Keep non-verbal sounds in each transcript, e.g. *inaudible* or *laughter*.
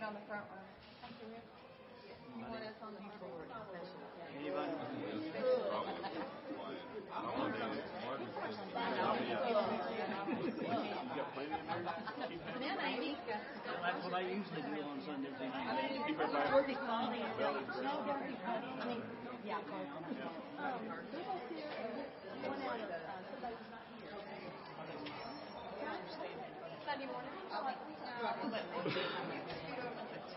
get on the front row. You want us on the front row? Anybody? Man, I. That's what I usually do on Sundays. evenings. Keep everybody- Sunday morning?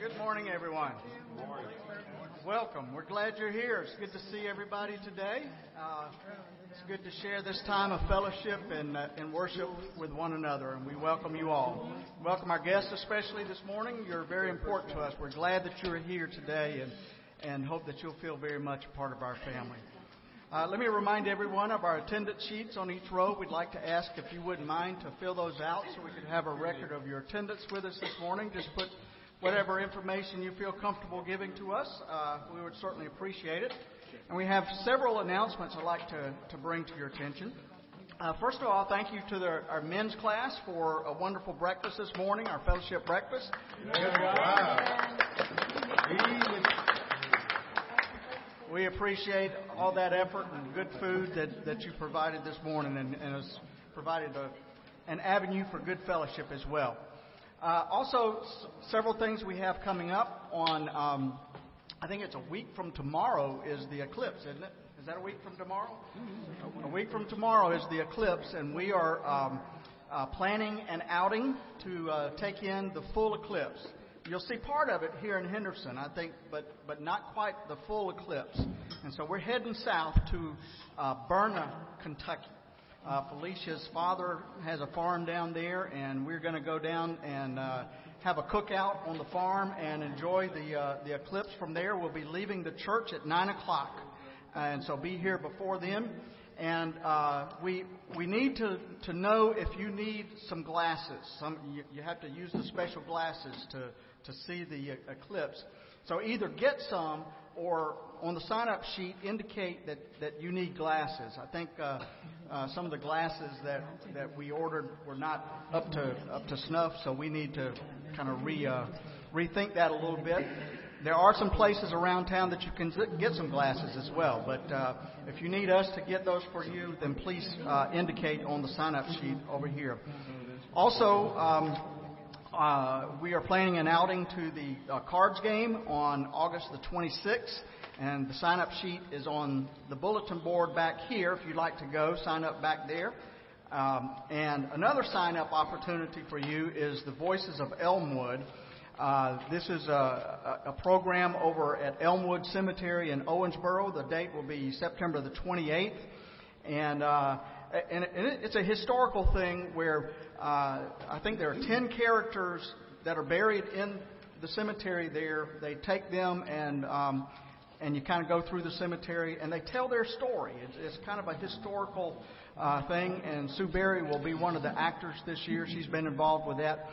Good morning, everyone. Welcome. We're glad you're here. It's good to see everybody today. Uh, it's good to share this time of fellowship and, uh, and worship with one another, and we welcome you all. Welcome our guests, especially this morning. You're very important to us. We're glad that you're here today and, and hope that you'll feel very much a part of our family. Uh, let me remind everyone of our attendance sheets on each row. We'd like to ask if you wouldn't mind to fill those out so we could have a record of your attendance with us this morning. Just put whatever information you feel comfortable giving to us. Uh, we would certainly appreciate it. And we have several announcements I'd like to, to bring to your attention. Uh, first of all, thank you to the, our men's class for a wonderful breakfast this morning, our fellowship breakfast. We appreciate all that effort and good food that, that you provided this morning and, and has provided a, an avenue for good fellowship as well. Uh, also, s- several things we have coming up on, um, I think it's a week from tomorrow is the eclipse, isn't it? Is that a week from tomorrow? A week from tomorrow is the eclipse, and we are um, uh, planning an outing to uh, take in the full eclipse. You'll see part of it here in Henderson, I think, but, but not quite the full eclipse. And so we're heading south to uh, Burna, Kentucky. Uh, Felicia's father has a farm down there, and we're going to go down and uh, have a cookout on the farm and enjoy the uh, the eclipse from there. We'll be leaving the church at nine o'clock, and so be here before then. And uh, we we need to to know if you need some glasses. Some you, you have to use the special glasses to to see the e- eclipse. So either get some or on the sign up sheet indicate that, that you need glasses. I think uh, uh, some of the glasses that, that we ordered were not up to up to snuff, so we need to kind of re, uh, rethink that a little bit. There are some places around town that you can get some glasses as well, but uh, if you need us to get those for you, then please uh, indicate on the sign up sheet over here. Also, um, uh, we are planning an outing to the uh, cards game on August the 26th, and the sign up sheet is on the bulletin board back here. If you'd like to go, sign up back there. Um, and another sign up opportunity for you is the Voices of Elmwood. Uh, this is a, a, program over at Elmwood Cemetery in Owensboro. The date will be September the 28th. And, uh, and, it's a historical thing where uh, I think there are 10 characters that are buried in the cemetery there. They take them and, um, and you kind of go through the cemetery and they tell their story. It's, it's kind of a historical uh, thing, and Sue Berry will be one of the actors this year. She's been involved with that.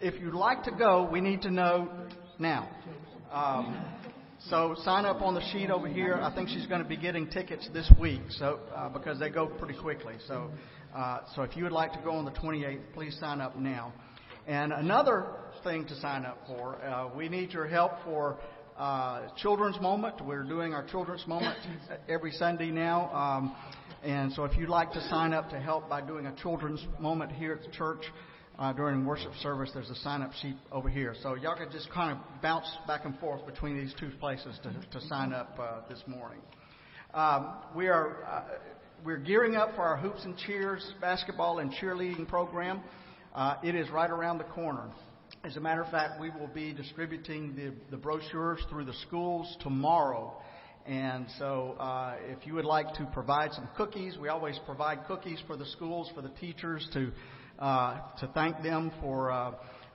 If you'd like to go, we need to know now. Um, so sign up on the sheet over here. I think she's going to be getting tickets this week, so uh, because they go pretty quickly. So, uh, so if you would like to go on the 28th, please sign up now. And another thing to sign up for, uh, we need your help for uh, Children's Moment. We're doing our Children's Moment *laughs* every Sunday now. Um, And so if you'd like to sign up to help by doing a children's moment here at the church uh, during worship service, there's a sign up sheet over here. So y'all could just kind of bounce back and forth between these two places to, to sign up uh, this morning. Um, we are uh, we're gearing up for our hoops and cheers basketball and cheerleading program. Uh, it is right around the corner. As a matter of fact, we will be distributing the, the brochures through the schools tomorrow. And so, uh, if you would like to provide some cookies, we always provide cookies for the schools, for the teachers to to thank them for uh,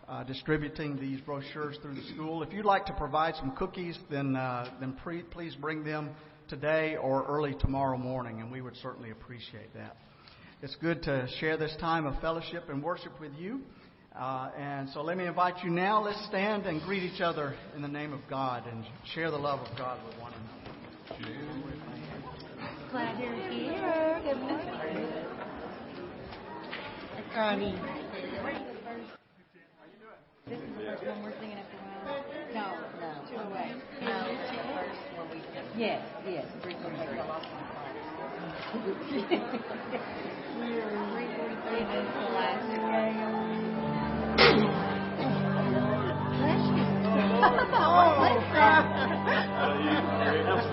uh, distributing these brochures through the school. If you'd like to provide some cookies, then uh, then pre- please bring them today or early tomorrow morning, and we would certainly appreciate that. It's good to share this time of fellowship and worship with you. Uh, and so let me invite you now. Let's stand and greet each other in the name of God and share the love of God with one another. Glad you're here. Good morning. Connie. This is the first one we're singing after a while. No, no. Two away. No, first one we Yes, yes. Three forty-three. Three forty-three is the last. Bless you. Oh.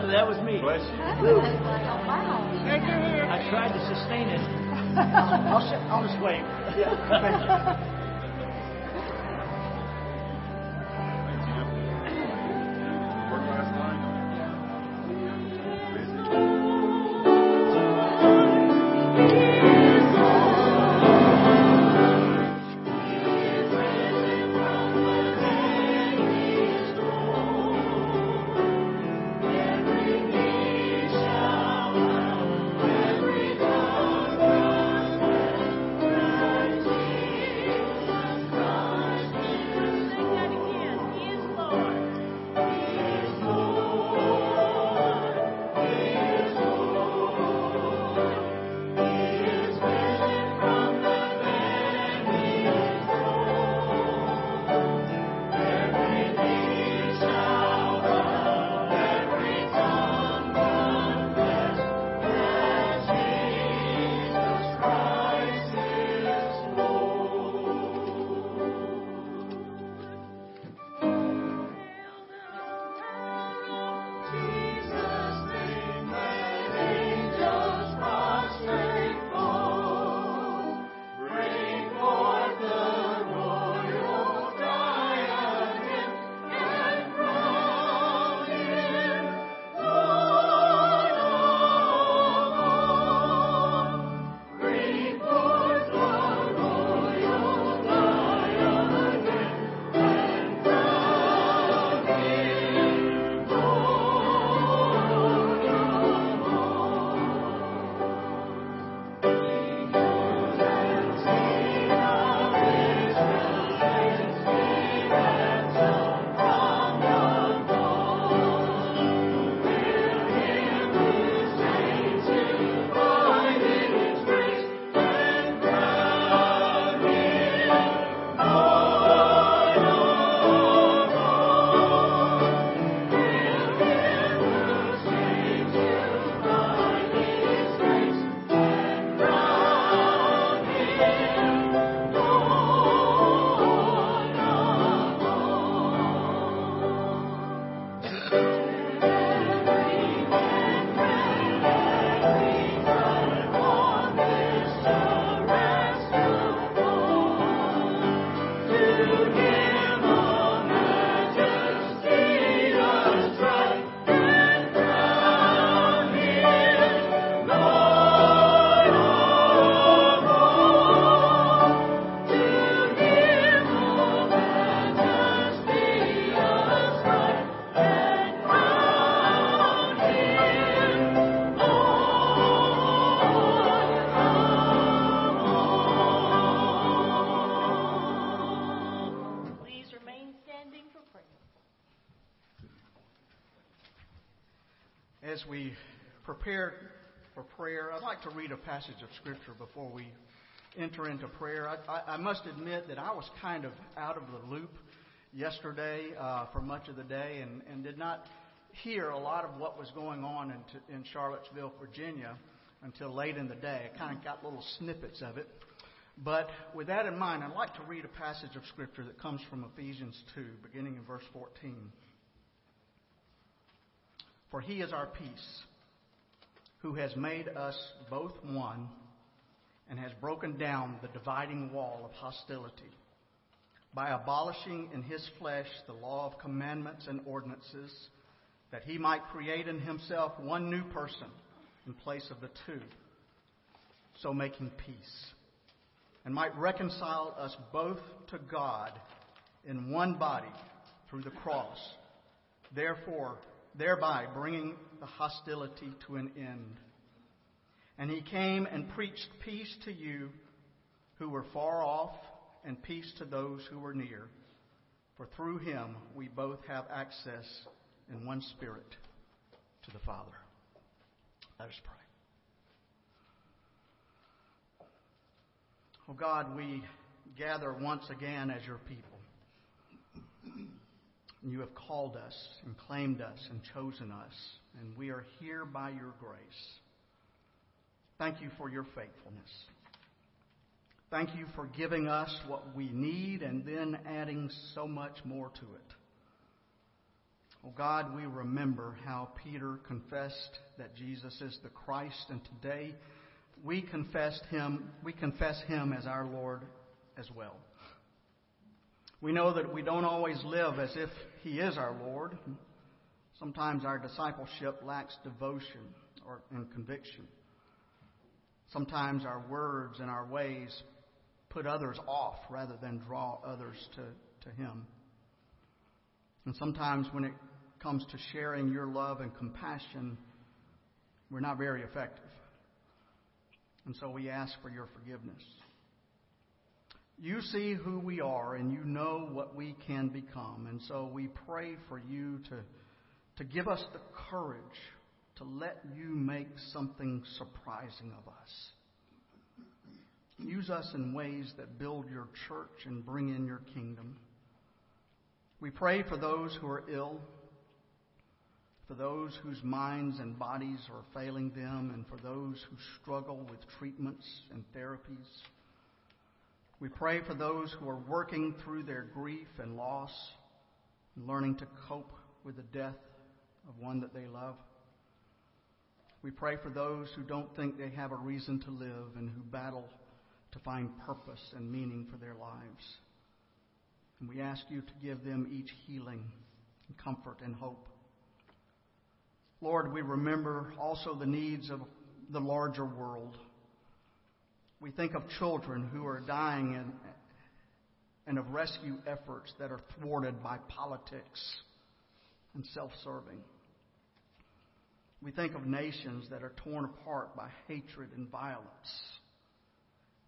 That was, me. That's what I was like, oh, wow. I tried to sustain it. I'll, I'll just wait. *laughs* Please prepare for prayer, I'd like to read a passage of Scripture before we enter into prayer. I, I, I must admit that I was kind of out of the loop yesterday uh, for much of the day and, and did not hear a lot of what was going on in, in Charlottesville, Virginia. until late in the day. I kind of got little snippets of it. But with that in mind, I'd like to read a passage of Scripture that comes from Ephesians 2, beginning in verse 14. For he is our peace, who has made us both one and has broken down the dividing wall of hostility by abolishing in his flesh the law of commandments and ordinances, that he might create in himself one new person in place of the two, so making peace, and might reconcile us both to God in one body through the cross, therefore, thereby bringing the hostility to an end. And he came and preached peace to you who were far off and peace to those who were near. For through him we both have access in one spirit to the Father. Let us pray. Oh God, we gather once again as your people. You have called us and claimed us and chosen us, and we are here by your grace. Thank you for your faithfulness. Thank you for giving us what we need and then adding so much more to it. Oh God, we remember how Peter confessed that Jesus is the Christ, and today we confessed him, we confess him as our Lord as well. We know that we don't always live as if he is our Lord. Sometimes our discipleship lacks devotion or and conviction. Sometimes our words and our ways put others off rather than draw others to, to Him. And sometimes when it comes to sharing your love and compassion, we're not very effective. And so we ask for your forgiveness. You see who we are and you know what we can become. And so we pray for you to, to give us the courage to let you make something surprising of us. Use us in ways that build your church and bring in your kingdom. We pray for those who are ill, for those whose minds and bodies are failing them, and for those who struggle with treatments and therapies. We pray for those who are working through their grief and loss and learning to cope with the death of one that they love. We pray for those who don't think they have a reason to live and who battle to find purpose and meaning for their lives. And we ask you to give them each healing and comfort and hope. Lord, we remember also the needs of the larger world. We think of children who are dying and, and of rescue efforts that are thwarted by politics and self serving. We think of nations that are torn apart by hatred and violence.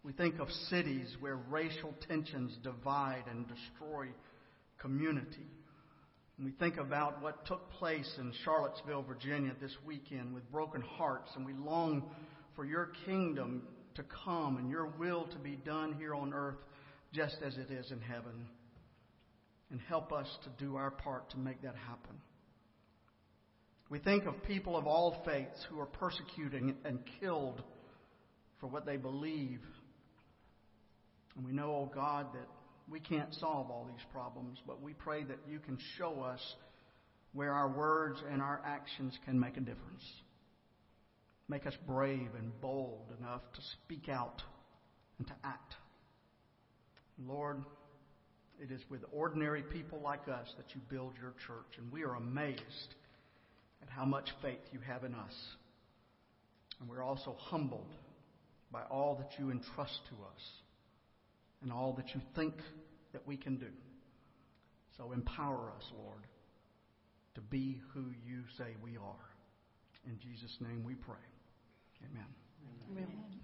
We think of cities where racial tensions divide and destroy community. And we think about what took place in Charlottesville, Virginia this weekend with broken hearts, and we long for your kingdom to come and your will to be done here on earth just as it is in heaven. And help us to do our part to make that happen. We think of people of all faiths who are persecuted and killed for what they believe and we know, oh God, that we can't solve all these problems, but we pray that you can show us where our words and our actions can make a difference. Make us brave and bold enough to speak out and to act. Lord, it is with ordinary people like us that you build your church, and we are amazed at how much faith you have in us. And we're also humbled by all that you entrust to us and all that you think that we can do. So empower us, Lord, to be who you say we are. In Jesus' name we pray. Amen. Amen. Amen.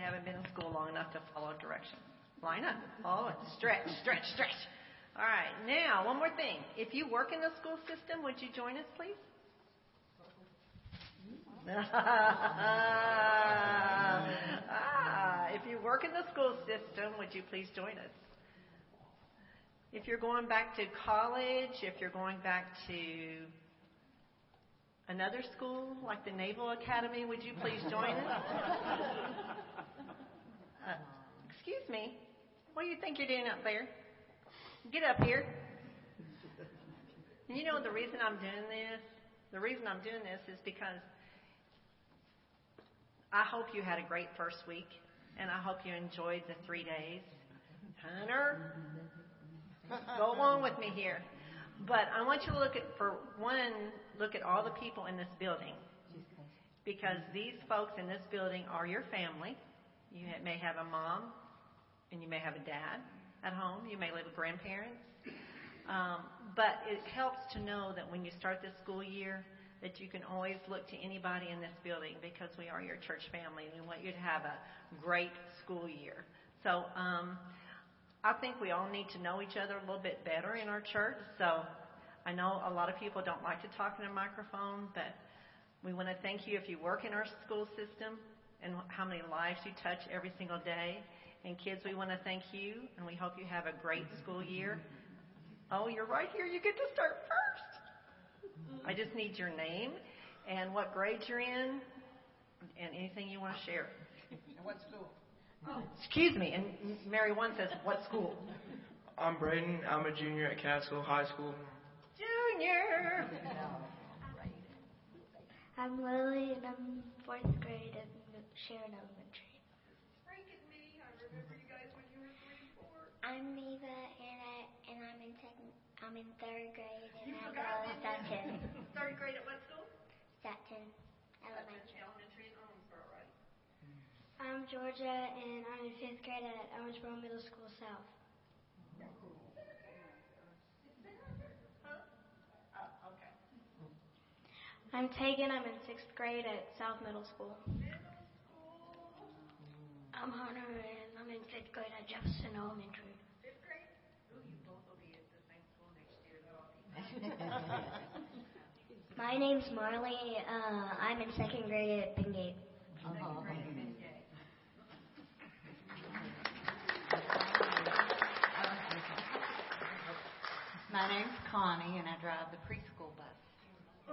Haven't been in school long enough to follow directions. Line up. Oh, stretch, stretch, stretch. All right. Now, one more thing. If you work in the school system, would you join us, please? *laughs* ah, if you work in the school system, would you please join us? If you're going back to college, if you're going back to another school like the Naval Academy, would you please join us? *laughs* Uh, excuse me. What do you think you're doing up there? Get up here. And you know the reason I'm doing this? The reason I'm doing this is because I hope you had a great first week, and I hope you enjoyed the three days. Hunter, go along with me here. But I want you to look at, for one, look at all the people in this building. Because these folks in this building are your family. You may have a mom, and you may have a dad at home. You may live with grandparents. Um, but it helps to know that when you start this school year, that you can always look to anybody in this building because we are your church family and we want you to have a great school year. So um, I think we all need to know each other a little bit better in our church. So I know a lot of people don't like to talk in a microphone, but we want to thank you if you work in our school system and how many lives you touch every single day. And kids, we want to thank you and we hope you have a great school year. Oh, you're right here. You get to start first. I just need your name and what grade you're in and anything you want to share. And what school? Oh, excuse me. And Mary One says, what school? I'm Braden. I'm a junior at Castle High School. Junior. I'm Lily, and I'm fourth grade at Sharon Elementary. I'm Neva, and I and I'm in second. I'm in third grade, and You I forgot go. Sutton. *laughs* Third grade at what school? Sutton Elementary. Elementary in Owensboro, right? I'm Georgia, and I'm in fifth grade at Owensboro Middle School South. Oh, okay. I'm Tegan. I'm in sixth grade at South Middle School. I'm Hunter, and I'm in fifth grade at Jefferson Elementary. Fifth grade? Ooh, you both will be at the same school next year. *laughs* My name's Marley. Uh, I'm in second grade at Bend Gate. My name's Connie, and I drive the preschool bus. *laughs*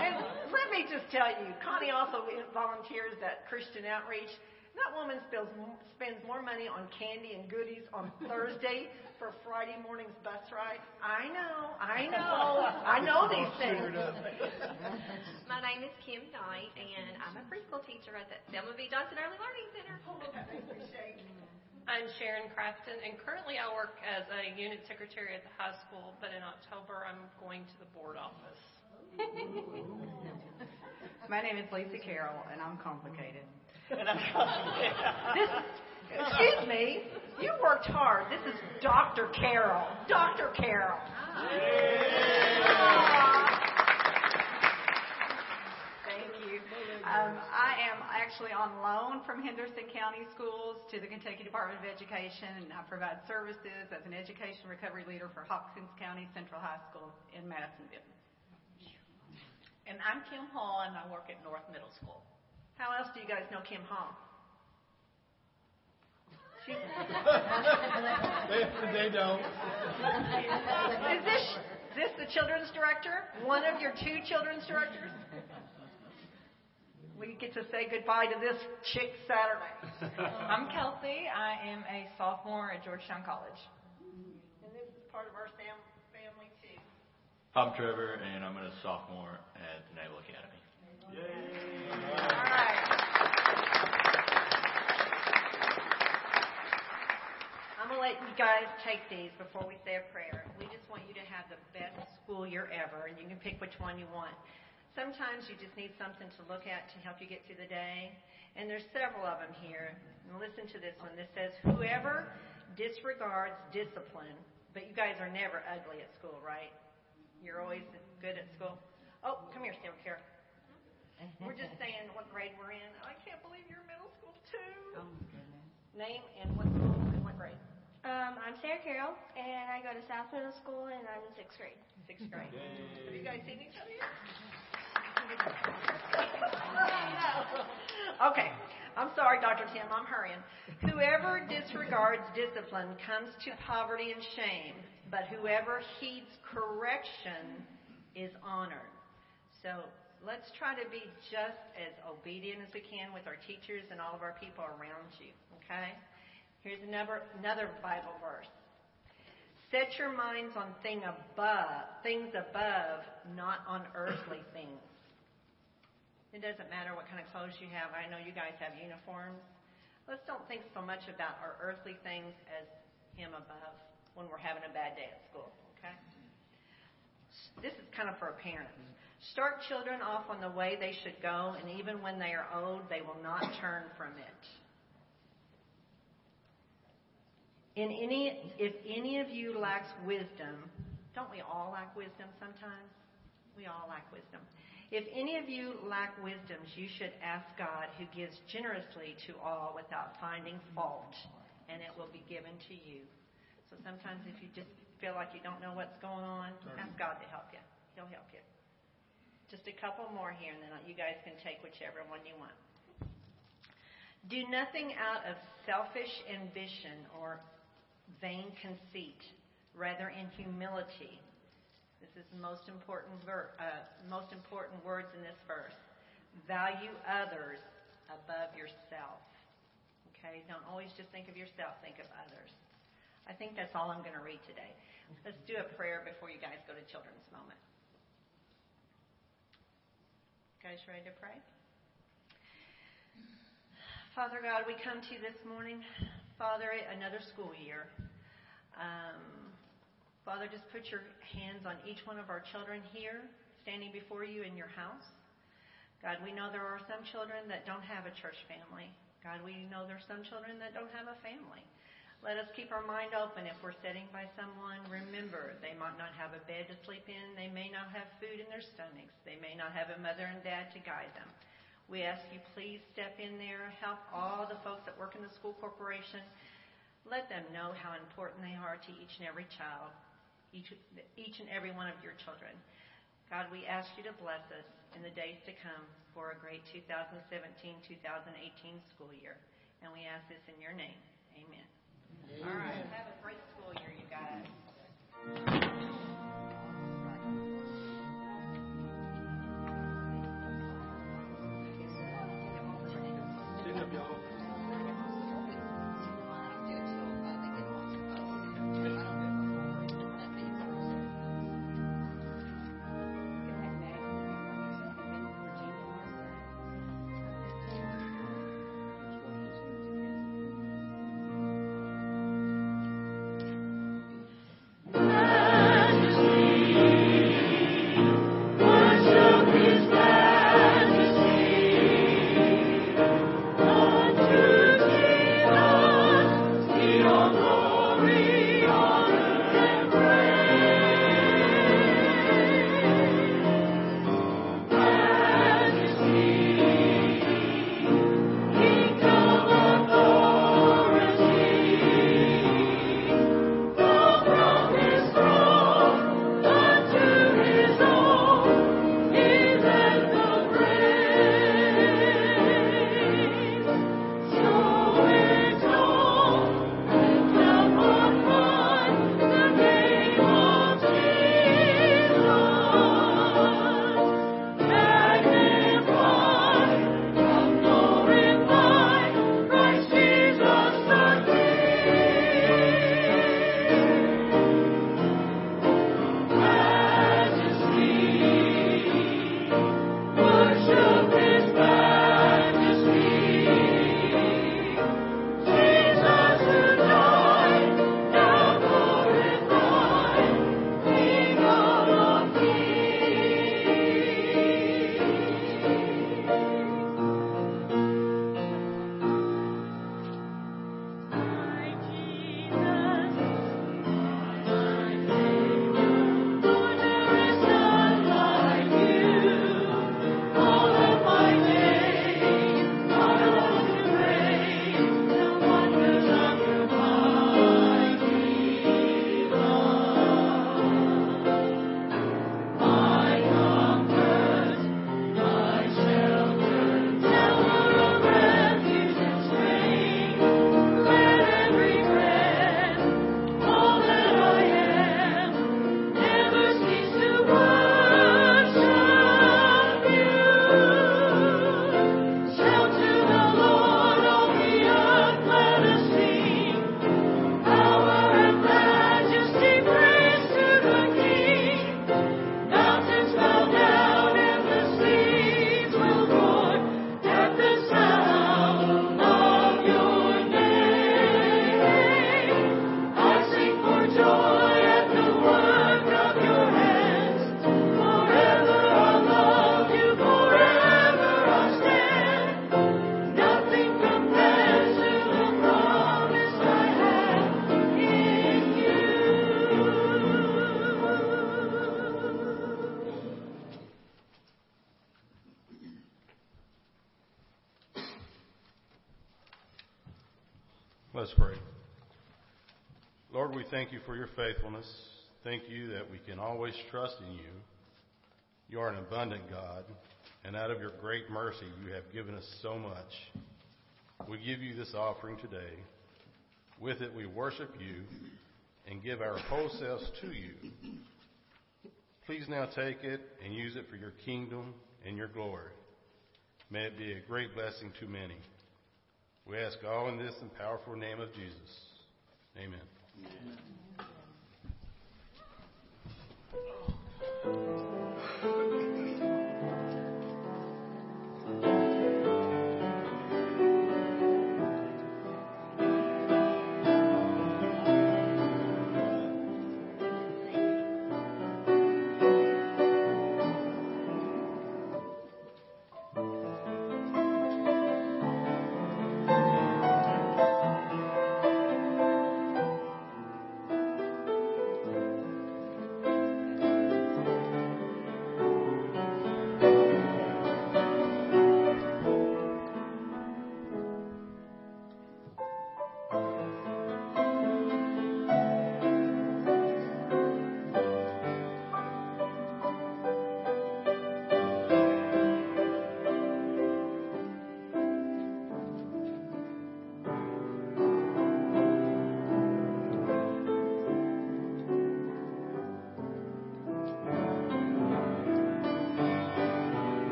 And let me just tell you, Connie also volunteers at Christian Outreach. That woman spends spends more money on candy and goodies on *laughs* Thursday for Friday morning's bus ride. I know, I *laughs* know, I know these things. *laughs* My name is Kim Knight, and I'm a preschool teacher at the Thelma B. Johnson Early Learning Center. I'm Sharon Crafton, and currently I work as a unit secretary at the high school, but in October I'm going to the board office. My name is Lisa Carroll, and I'm complicated. This, excuse me, you worked hard. This is Dr. Carroll. Dr. Carroll. Thank you. Um, I am actually on loan from Henderson County Schools to the Kentucky Department of Education, and I provide services as an education recovery leader for Hopkins County Central High School in Madisonville. And I'm Kim Hall, and I work at North Middle School. How else do you guys know Kim Hall? She, They, they don't. is this this the children's director? One of your two children's directors? We get to say goodbye to this chick Saturday. I'm Kelsey. I am a sophomore at Georgetown College. And this is part of our family too. I'm Trevor, and I'm a sophomore at the Naval Academy. Yay! All right. I'm gonna let you guys take these before we say a prayer. We just want you to have the best school year ever, and you can pick which one you want. Sometimes you just need something to look at to help you get through the day, and there's several of them here. And listen to this one. This says, "Whoever disregards discipline, but you guys are never ugly at school, right? You're always good at school. Oh, come here, Sam, here. *laughs* We're just saying what grade we're in. I can't believe you're in middle school too. Oh, my goodness. Name and what school and what grade? Um, I'm Sarah Carroll, and I go to South Middle School, and I'm in sixth grade. Sixth grade. Have you guys seen each other yet? *laughs* *laughs* Okay. I'm sorry, Dr. Tim. I'm hurrying. Whoever disregards discipline comes to poverty and shame, but whoever heeds correction is honored. So let's try to be just as obedient as we can with our teachers and all of our people around you. Okay? Here's another another Bible verse. Set your minds on thing above, things above, not on earthly *coughs* things. It doesn't matter what kind of clothes you have. I know you guys have uniforms. Let's don't think so much about our earthly things as Him above when we're having a bad day at school, okay? This is kind of for parents. Start children off on the way they should go, and even when they are old, they will not turn from it. In any, if any of you lacks wisdom, don't we all lack wisdom sometimes? We all lack wisdom. If any of you lack wisdom, you should ask God, who gives generously to all without finding fault, and it will be given to you. So sometimes if you just feel like you don't know what's going on, ask God to help you. He'll help you. Just a couple more here, and then you guys can take whichever one you want. Do nothing out of selfish ambition or vain conceit, rather in humility this is the most important ver- uh, most important words in this verse. Value others above yourself. Okay? Don't always just think of yourself, think of others. I think that's all I'm going to read today. Let's do a prayer before you guys go to children's moment. Guys ready to pray? Father God, we come to you this morning. Father, another school year. Um, Father, just put your hands on each one of our children here, standing before you in your house. God, we know there are some children that don't have a church family. God, we know there are some children that don't have a family. Let us keep our mind open if we're sitting by someone. Remember, they might not have a bed to sleep in. They may not have food in their stomachs. They may not have a mother and dad to guide them. We ask you please step in there, help all the folks that work in the school corporation. Let them know how important they are to each and every child each, each and every one of your children. God, we ask you to bless us in the days to come for a great 2017-2018 school year. And we ask this in your name. Amen. All right. Have a great school year, you guys. Thank you for your faithfulness. Thank you that we can always trust in you. You are an abundant God, and out of your great mercy, you have given us so much. We give you this offering today. With it, we worship you and give our whole selves to you. Please now take it and use it for your kingdom and your glory. May it be a great blessing to many. We ask all in this and powerful name of Jesus. Amen. Amen. Oh.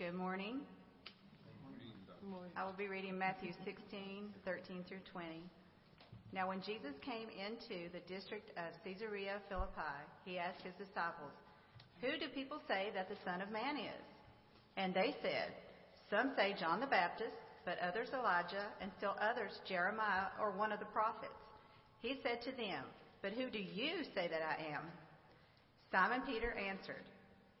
Good morning. I will be reading Matthew 16, 13 through 20. Now, when Jesus came into the district of Caesarea Philippi, he asked his disciples, Who do people say that the Son of Man is? And they said, Some say John the Baptist, but others Elijah, and still others Jeremiah or one of the prophets. He said to them, But who do you say that I am? Simon Peter answered,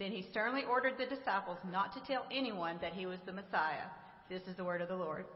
Then he sternly ordered the disciples not to tell anyone that he was the Messiah. This is the word of the Lord.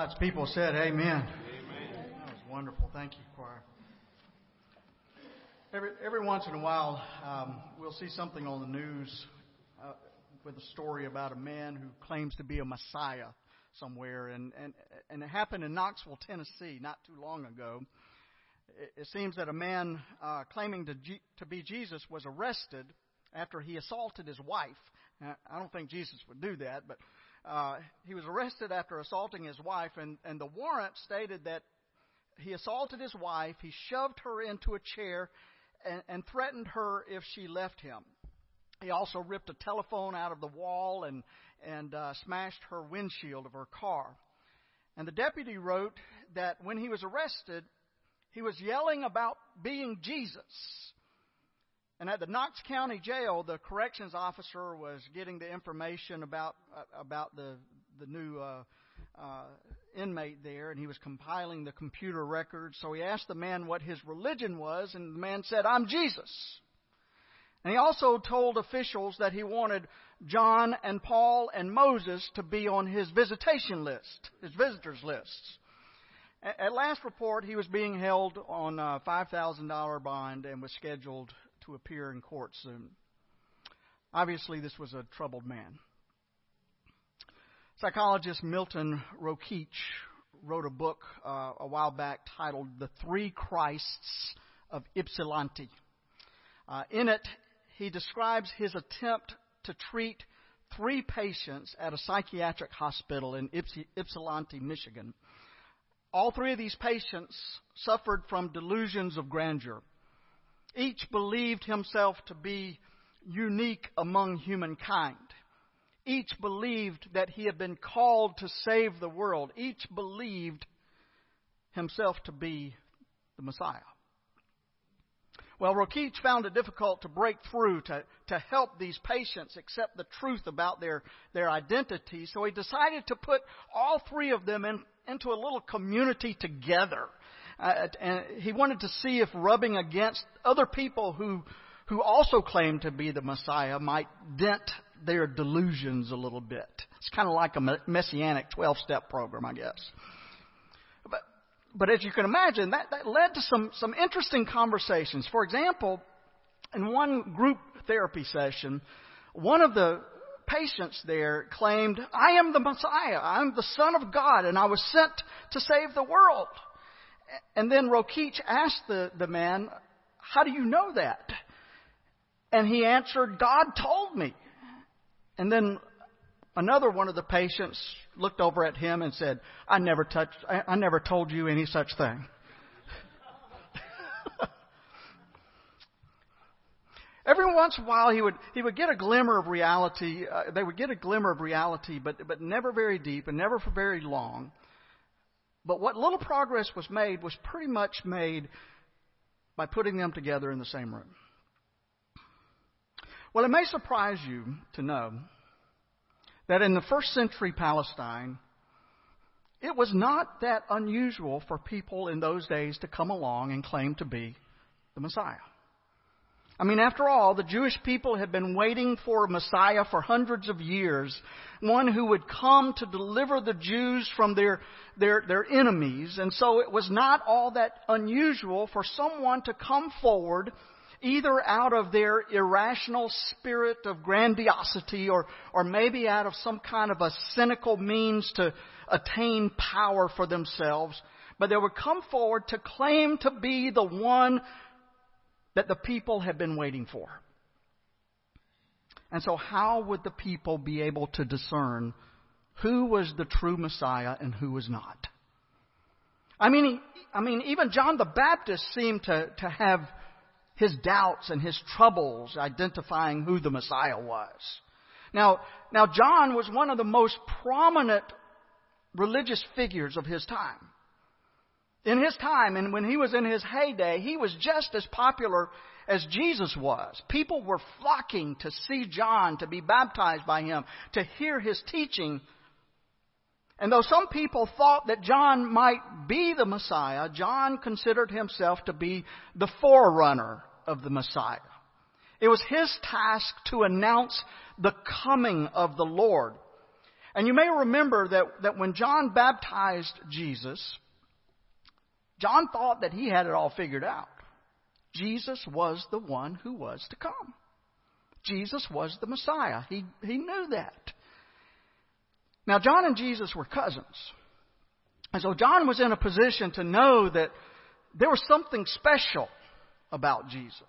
God's people said, Amen. Amen. That was wonderful. Thank you, choir. Every, every once in a while, um, we'll see something on the news uh, with a story about a man who claims to be a Messiah somewhere, and, and, and it happened in Knoxville, Tennessee, not too long ago. It, it seems that a man uh, claiming to, G, to be Jesus was arrested after he assaulted his wife. Now, I don't think Jesus would do that, but uh, he was arrested after assaulting his wife, and, and the warrant stated that he assaulted his wife, he shoved her into a chair, and, and threatened her if she left him. He also ripped a telephone out of the wall and, and uh, smashed her windshield of her car. And the deputy wrote that when he was arrested, he was yelling about being Jesus. And at the Knox County Jail, the corrections officer was getting the information about uh, about the the new uh, uh, inmate there, and he was compiling the computer records. So he asked the man what his religion was, and the man said, "I'm Jesus." And he also told officials that he wanted John and Paul and Moses to be on his visitation list, his visitors lists. At last report, he was being held on a $5,000 bond and was scheduled to appear in court soon. Obviously, this was a troubled man. Psychologist Milton Rokeach wrote a book uh, a while back titled The Three Christs of Ypsilanti. Uh, in it, he describes his attempt to treat three patients at a psychiatric hospital in Ypsilanti, Michigan. All three of these patients suffered from delusions of grandeur. Each believed himself to be unique among humankind. Each believed that he had been called to save the world. Each believed himself to be the Messiah. Well, Rokeach found it difficult to break through to, to help these patients accept the truth about their, their identity, so he decided to put all three of them in, into a little community together. Uh, and he wanted to see if rubbing against other people who, who also claimed to be the Messiah might dent their delusions a little bit. It's kind of like a messianic 12 step program, I guess. But, but as you can imagine, that, that led to some, some interesting conversations. For example, in one group therapy session, one of the patients there claimed, I am the Messiah. I'm the Son of God, and I was sent to save the world. And then Rokeach asked the, the man, How do you know that? And he answered, God told me. And then another one of the patients looked over at him and said, I never touched, I, I never told you any such thing. *laughs* Every once in a while, he would he would get a glimmer of reality. Uh, they would get a glimmer of reality, but but never very deep and never for very long. But what little progress was made was pretty much made by putting them together in the same room. Well, it may surprise you to know that in the first century Palestine, it was not that unusual for people in those days to come along and claim to be the Messiah. I mean, after all, the Jewish people had been waiting for a Messiah for hundreds of years, one who would come to deliver the Jews from their, their, their enemies. And so it was not all that unusual for someone to come forward either out of their irrational spirit of grandiosity or, or maybe out of some kind of a cynical means to attain power for themselves, but they would come forward to claim to be the one that the people have been waiting for. And so, how would the people be able to discern who was the true Messiah and who was not? I mean, I mean, even John the Baptist seemed to, to have his doubts and his troubles identifying who the Messiah was. Now, now John was one of the most prominent religious figures of his time. In his time, and when he was in his heyday, he was just as popular as Jesus was. People were flocking to see John, to be baptized by him, to hear his teaching. And though some people thought that John might be the Messiah, John considered himself to be the forerunner of the Messiah. It was his task to announce the coming of the Lord. And you may remember that, that when John baptized Jesus, John thought that he had it all figured out. Jesus was the one who was to come. Jesus was the Messiah. He, he knew that. Now, John and Jesus were cousins. And so John was in a position to know that there was something special about Jesus.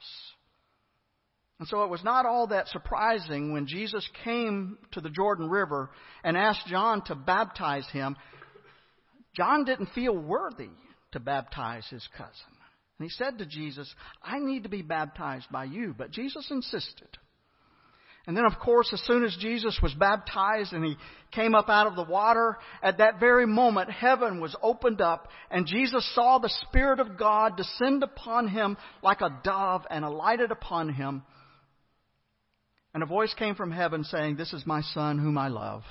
And so it was not all that surprising when Jesus came to the Jordan River and asked John to baptize him. John didn't feel worthy to baptize his cousin. And he said to Jesus, I need to be baptized by you. But Jesus insisted. And then, of course, as soon as Jesus was baptized and he came up out of the water, at that very moment, heaven was opened up and Jesus saw the Spirit of God descend upon him like a dove and alighted upon him. And a voice came from heaven saying, This is my Son whom I love,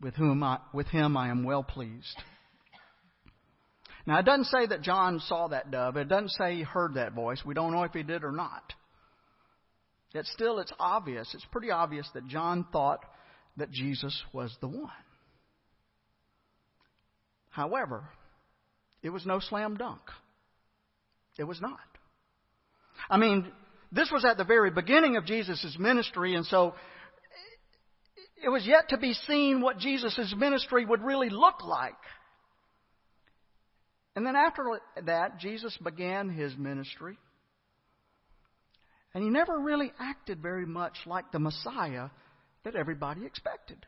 with, whom I, with him I am well pleased. Now, it doesn't say that John saw that dove. It doesn't say he heard that voice. We don't know if he did or not. Yet still, it's obvious, it's pretty obvious that John thought that Jesus was the one. However, it was no slam dunk. It was not. I mean, this was at the very beginning of Jesus' ministry, and so it was yet to be seen what Jesus' ministry would really look like. And then after that, Jesus began his ministry. And he never really acted very much like the Messiah that everybody expected.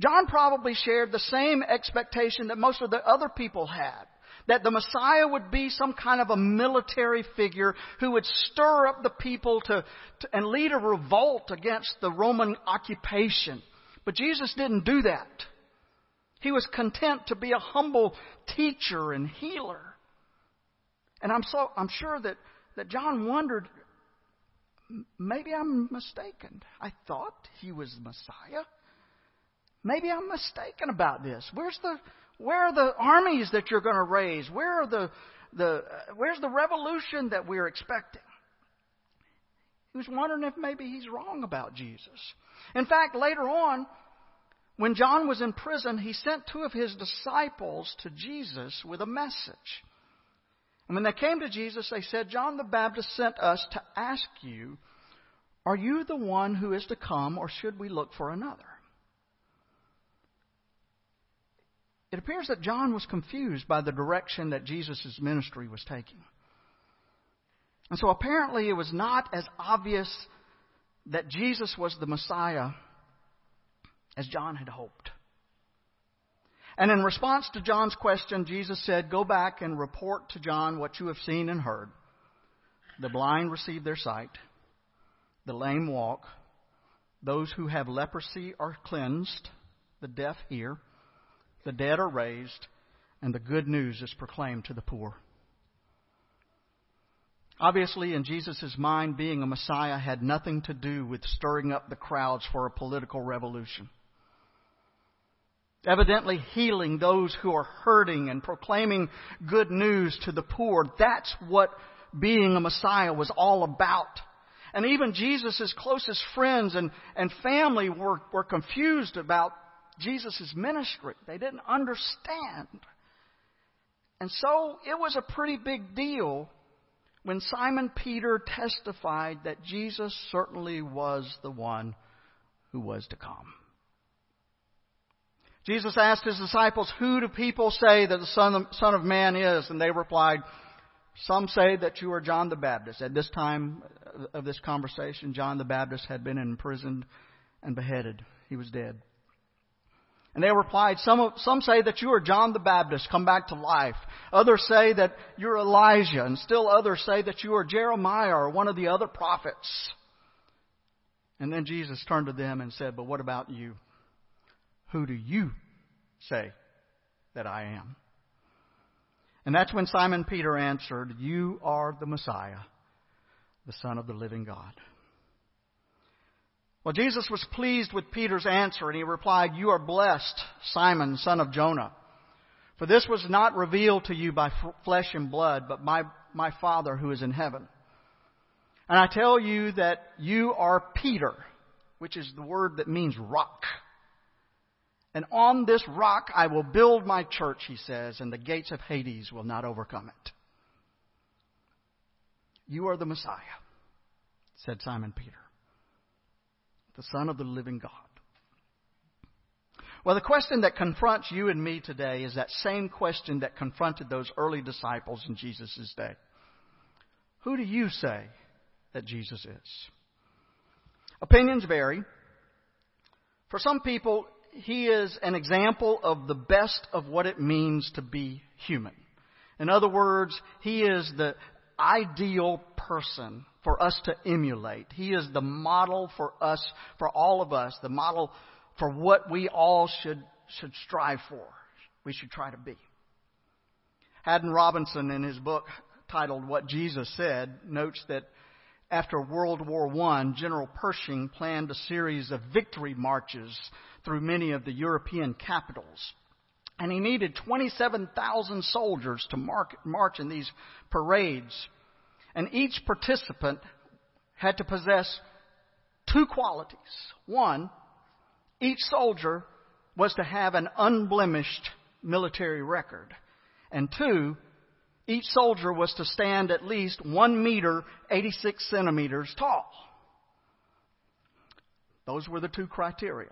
John probably shared the same expectation that most of the other people had. That the Messiah would be some kind of a military figure who would stir up the people to, to and lead a revolt against the Roman occupation. But Jesus didn't do that. He was content to be a humble teacher and healer. And I'm so I'm sure that that John wondered, maybe I'm mistaken. I thought he was the Messiah. Maybe I'm mistaken about this. Where's the where are the armies that you're going to raise? Where are the the where's the revolution that we're expecting? He was wondering if maybe he's wrong about Jesus. In fact, later on, when John was in prison, he sent two of his disciples to Jesus with a message. And when they came to Jesus, they said, John the Baptist sent us to ask you, Are you the one who is to come, or should we look for another? It appears that John was confused by the direction that Jesus' ministry was taking. And so apparently it was not as obvious that Jesus was the Messiah as John had hoped. And in response to John's question, Jesus said, Go back and report to John what you have seen and heard. The blind receive their sight, the lame walk, those who have leprosy are cleansed, the deaf hear, the dead are raised, and the good news is proclaimed to the poor. Obviously, in Jesus' mind, being a Messiah had nothing to do with stirring up the crowds for a political revolution evidently healing those who are hurting and proclaiming good news to the poor. That's what being a Messiah was all about. And even Jesus' closest friends and, and family were, were confused about Jesus' ministry. They didn't understand. And so it was a pretty big deal when Simon Peter testified that Jesus certainly was the one who was to come. Jesus asked his disciples, Who do people say that the Son of, Man is? And they replied, Some say that you are John the Baptist. At this time of this conversation, John the Baptist had been imprisoned and beheaded. He was dead. And they replied, some, some say that you are John the Baptist, come back to life. Others say that you're Elijah, and still others say that you are Jeremiah or one of the other prophets. And then Jesus turned to them and said, But what about you? Who do you say that I am? And that's when Simon Peter answered, You are the Messiah, the Son of the living God. Well, Jesus was pleased with Peter's answer, and he replied, You are blessed, Simon, son of Jonah. For this was not revealed to you by flesh and blood, but by my Father who is in heaven. And I tell you that you are Peter which is the word that means rock. And on this rock I will build my church, he says, and the gates of Hades will not overcome it. You are the Messiah, said Simon Peter, the Son of the living God. Well, the question that confronts you and me today is that same question that confronted those early disciples in Jesus' day. Who do you say that Jesus is? Opinions vary. For some people, he is an example of the best of what it means to be human. In other words, he is the ideal person for us to emulate. He is the model for us, for all of us, the model for what we all should, should strive for. We should try to be. Haddon Robinson, in his book titled What Jesus Said, notes that after World War I, General Pershing planned a series of victory marches through many of the European capitals. And he needed 27,000 soldiers to mark, march in these parades. And each participant had to possess two qualities. One, each soldier was to have an unblemished military record. And two, each soldier was to stand at least one meter, 86 centimeters tall. Those were the two criteria.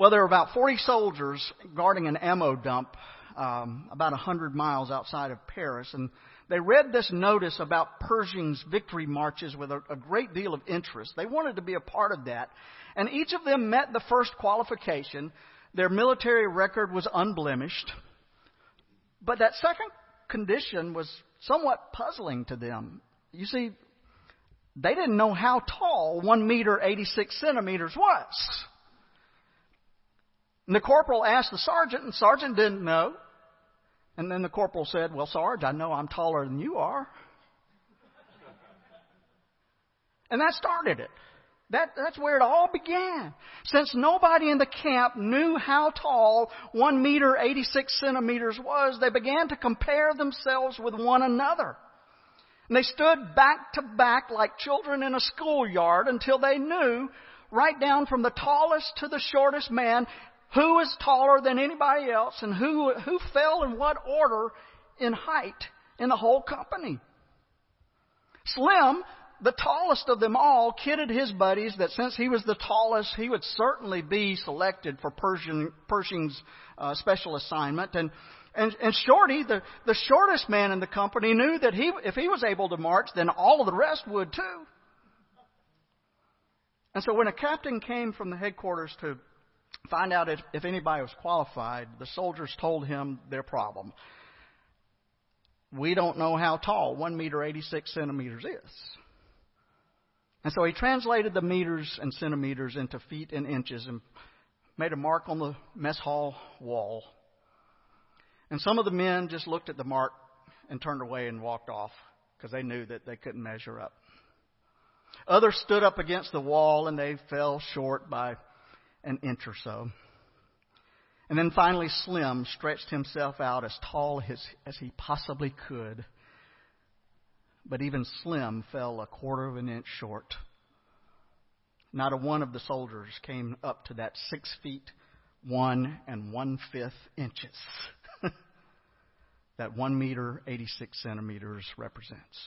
Well, there were about 40 soldiers guarding an ammo dump um, about 100 miles outside of Paris, and they read this notice about Pershing's victory marches with a, a great deal of interest. They wanted to be a part of that, and each of them met the first qualification. Their military record was unblemished. But that second condition was somewhat puzzling to them. You see, they didn't know how tall 1 meter 86 centimeters was. And the corporal asked the sergeant, and the sergeant didn't know. And then the corporal said, Well, Sarge, I know I'm taller than you are. And that started it. That, that's where it all began. Since nobody in the camp knew how tall 1 meter 86 centimeters was, they began to compare themselves with one another. And they stood back to back like children in a schoolyard until they knew, right down from the tallest to the shortest man, who was taller than anybody else and who, who fell in what order in height in the whole company. Slim the tallest of them all kidded his buddies that since he was the tallest, he would certainly be selected for Pershing, Pershing's uh, special assignment. And, and, and Shorty, the, the shortest man in the company, knew that he, if he was able to march, then all of the rest would too. And so when a captain came from the headquarters to find out if, if anybody was qualified, the soldiers told him their problem. We don't know how tall 1 meter 86 centimeters is. And so he translated the meters and centimeters into feet and inches and made a mark on the mess hall wall. And some of the men just looked at the mark and turned away and walked off because they knew that they couldn't measure up. Others stood up against the wall and they fell short by an inch or so. And then finally, Slim stretched himself out as tall as, as he possibly could but even Slim fell a quarter of an inch short. Not a one of the soldiers came up to that six feet one and one fifth inches *laughs* that one meter eighty six centimeters represents.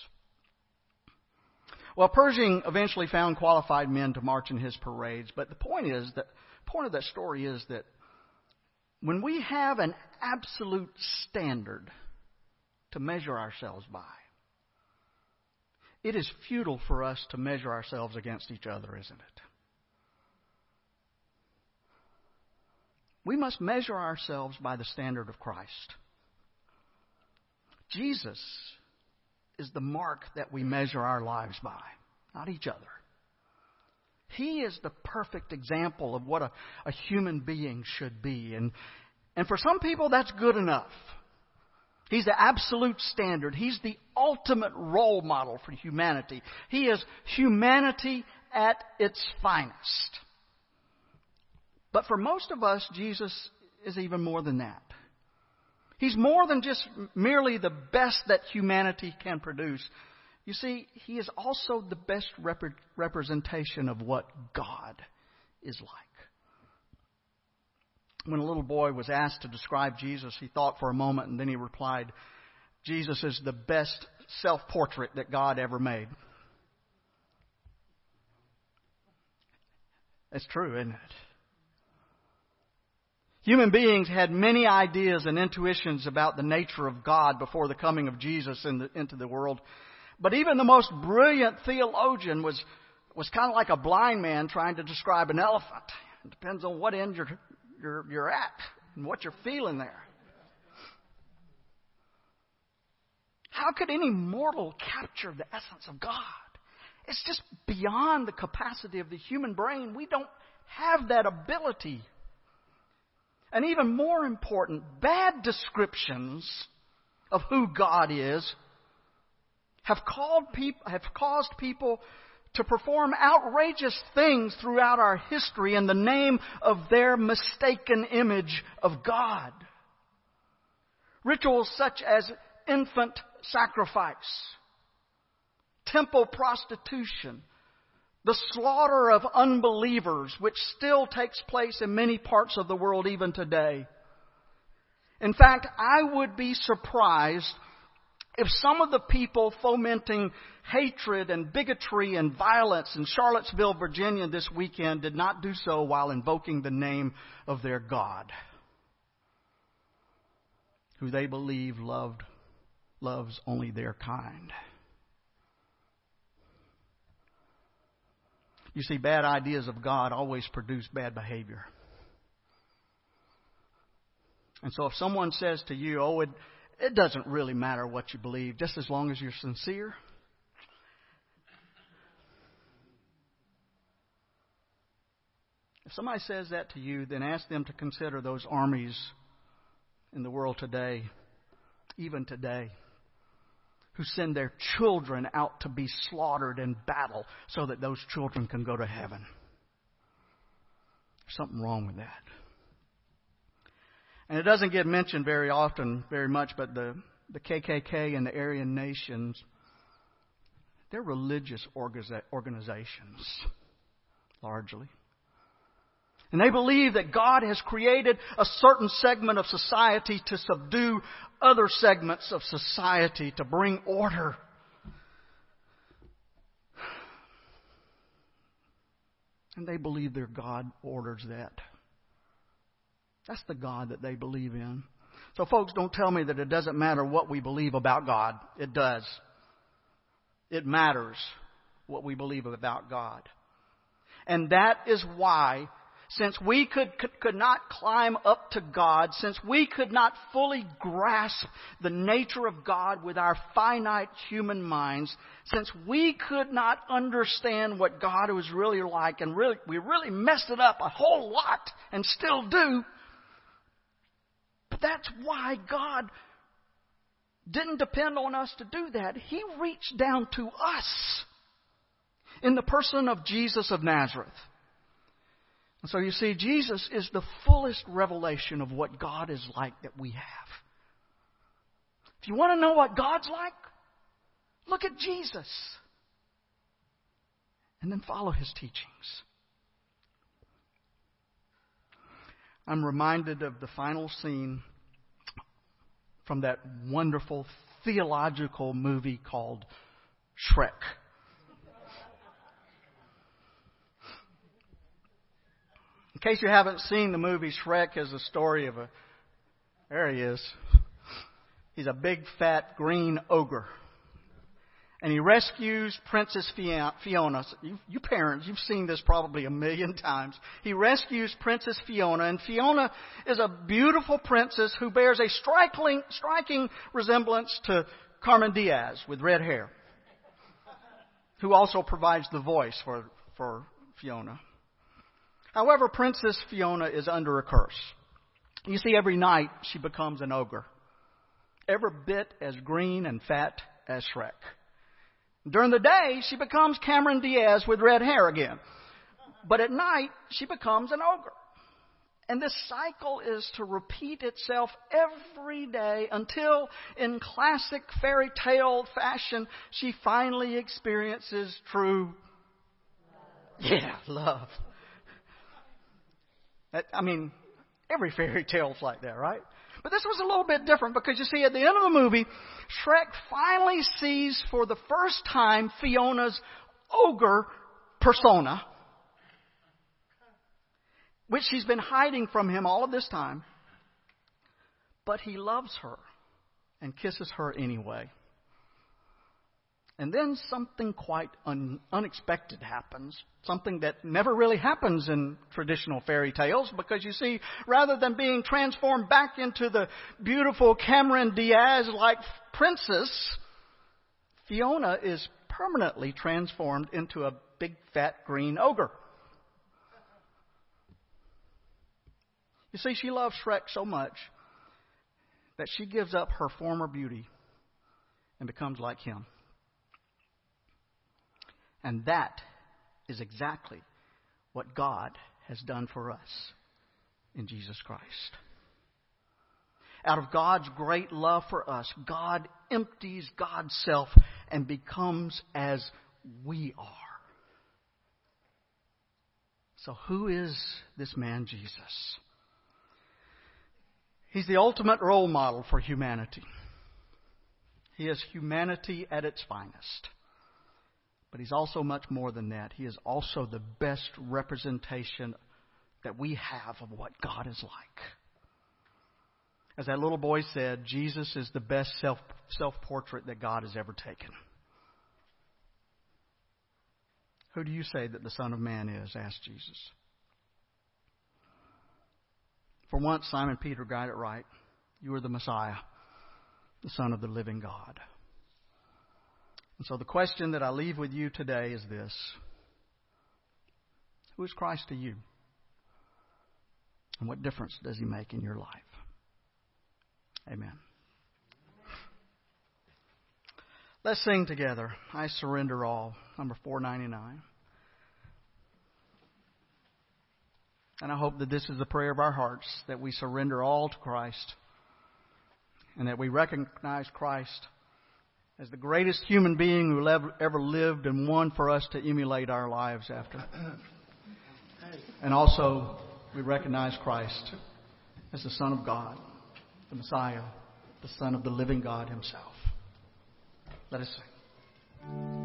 Well, Pershing eventually found qualified men to march in his parades, but the point is that the point of that story is that when we have an absolute standard to measure ourselves by, it is futile for us to measure ourselves against each other, isn't it? We must measure ourselves by the standard of Christ. Jesus is the mark that we measure our lives by, not each other. He is the perfect example of what a, a human being should be. And, and for some people, that's good enough. He's the absolute standard. He's the ultimate role model for humanity. He is humanity at its finest. But for most of us, Jesus is even more than that. He's more than just merely the best that humanity can produce. You see, he is also the best rep- representation of what God is like. When a little boy was asked to describe Jesus, he thought for a moment and then he replied, Jesus is the best self portrait that God ever made. That's true, isn't it? Human beings had many ideas and intuitions about the nature of God before the coming of Jesus in the, into the world. But even the most brilliant theologian was, was kind of like a blind man trying to describe an elephant. It depends on what end you're, you're, you're at and what you're feeling there. How could any mortal capture the essence of God? It's just beyond the capacity of the human brain. We don't have that ability. And even more important, bad descriptions of who God is have, peop- have caused people to perform outrageous things throughout our history in the name of their mistaken image of God. Rituals such as infant sacrifice, temple prostitution, the slaughter of unbelievers, which still takes place in many parts of the world even today. In fact, I would be surprised if some of the people fomenting hatred and bigotry and violence in Charlottesville, Virginia this weekend did not do so while invoking the name of their God, who they believe loved, loves only their kind. You see, bad ideas of God always produce bad behavior. And so if someone says to you, oh, it, it doesn't really matter what you believe, just as long as you're sincere. If somebody says that to you, then ask them to consider those armies in the world today, even today, who send their children out to be slaughtered in battle so that those children can go to heaven. There's something wrong with that. And it doesn't get mentioned very often, very much, but the, the KKK and the Aryan nations, they're religious organizations, largely. And they believe that God has created a certain segment of society to subdue other segments of society, to bring order. And they believe their God orders that. That's the God that they believe in. So, folks, don't tell me that it doesn't matter what we believe about God. It does. It matters what we believe about God. And that is why since we could, could, could, not climb up to God, since we could not fully grasp the nature of God with our finite human minds, since we could not understand what God was really like, and really, we really messed it up a whole lot and still do, but that's why God didn't depend on us to do that. He reached down to us in the person of Jesus of Nazareth. And so you see, Jesus is the fullest revelation of what God is like that we have. If you want to know what God's like, look at Jesus. And then follow his teachings. I'm reminded of the final scene from that wonderful theological movie called Shrek. Case you haven't seen the movie, Shrek is a story of a. There he is. He's a big, fat, green ogre. And he rescues Princess Fiona. You, you parents, you've seen this probably a million *laughs* times. He rescues Princess Fiona, and Fiona is a beautiful princess who bears a striking, striking resemblance to Cameron Diaz with red hair, who also provides the voice for, for Fiona. However, Princess Fiona is under a curse. You see, every night she becomes an ogre, every bit as green and fat as Shrek. During the day, she becomes Cameron Diaz with red hair again. But at night, she becomes an ogre. And this cycle is to repeat itself every day until, in classic fairy tale fashion, she finally experiences true, yeah, love. I mean, every *laughs* fairy tale's like that, right? But this was a little bit different because you see, at the end of the movie, Shrek finally sees for the first time Fiona's ogre persona which she's been hiding from him all of this time. But he loves her and kisses her anyway. And then something quite un- unexpected happens. Something that never really happens in traditional fairy tales because you see, rather than being transformed back into the beautiful Cameron Diaz like princess, Fiona is permanently transformed into a big fat green ogre. You see, she loves Shrek so much that she gives up her former beauty and becomes like him. And that is exactly what God has done for us in Jesus Christ. Out of God's great love for us, God empties God's self and becomes as we are. So, who is this man Jesus? He's the ultimate role model for humanity. He is humanity at its finest. But he's also much more than that. He is also the best representation that we have of what God is like. As that little boy said, Jesus is the best self self portrait that God has ever taken. Who do you say that the Son of Man is? asked Jesus. For once, Simon Peter got it right. You are the Messiah, the Son of the living God. And so the question that I leave with you today is this Who is Christ to you? And what difference does he make in your life? Amen. Let's sing together. I surrender all. Number 499. And I hope that this is the prayer of our hearts that we surrender all to Christ and that we recognize Christ as the greatest human being who ever lived and one for us to emulate our lives after. And also, we recognize Christ as the Son of God, the Messiah, the Son of the living God Himself. Let us sing.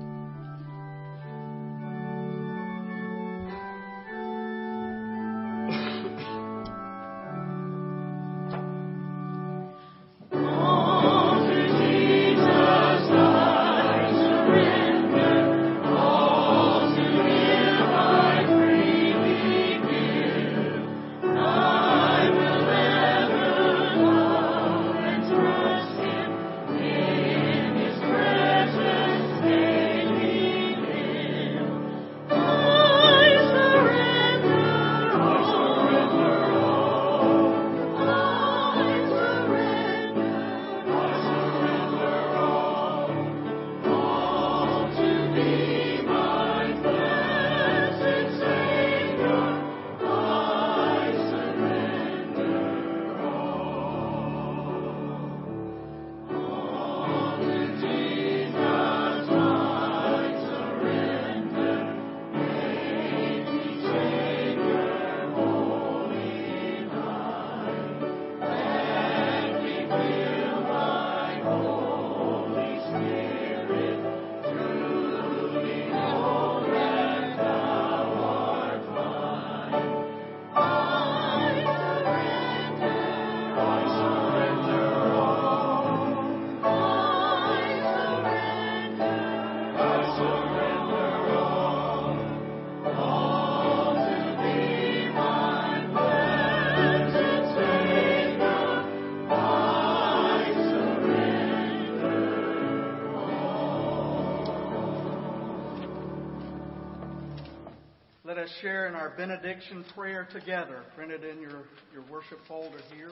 Share in our benediction prayer together, printed in your, your worship folder here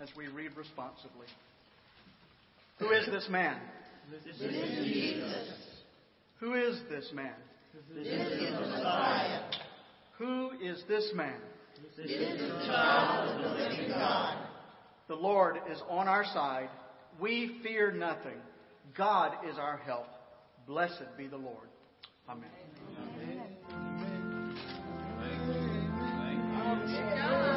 as we read responsibly. Who is this man? This is Jesus. Who is this man? This is the Messiah. Who is this man? This is the child of the living God. The Lord is on our side. We fear nothing. God is our help. Blessed be the Lord. Amen. Yeah,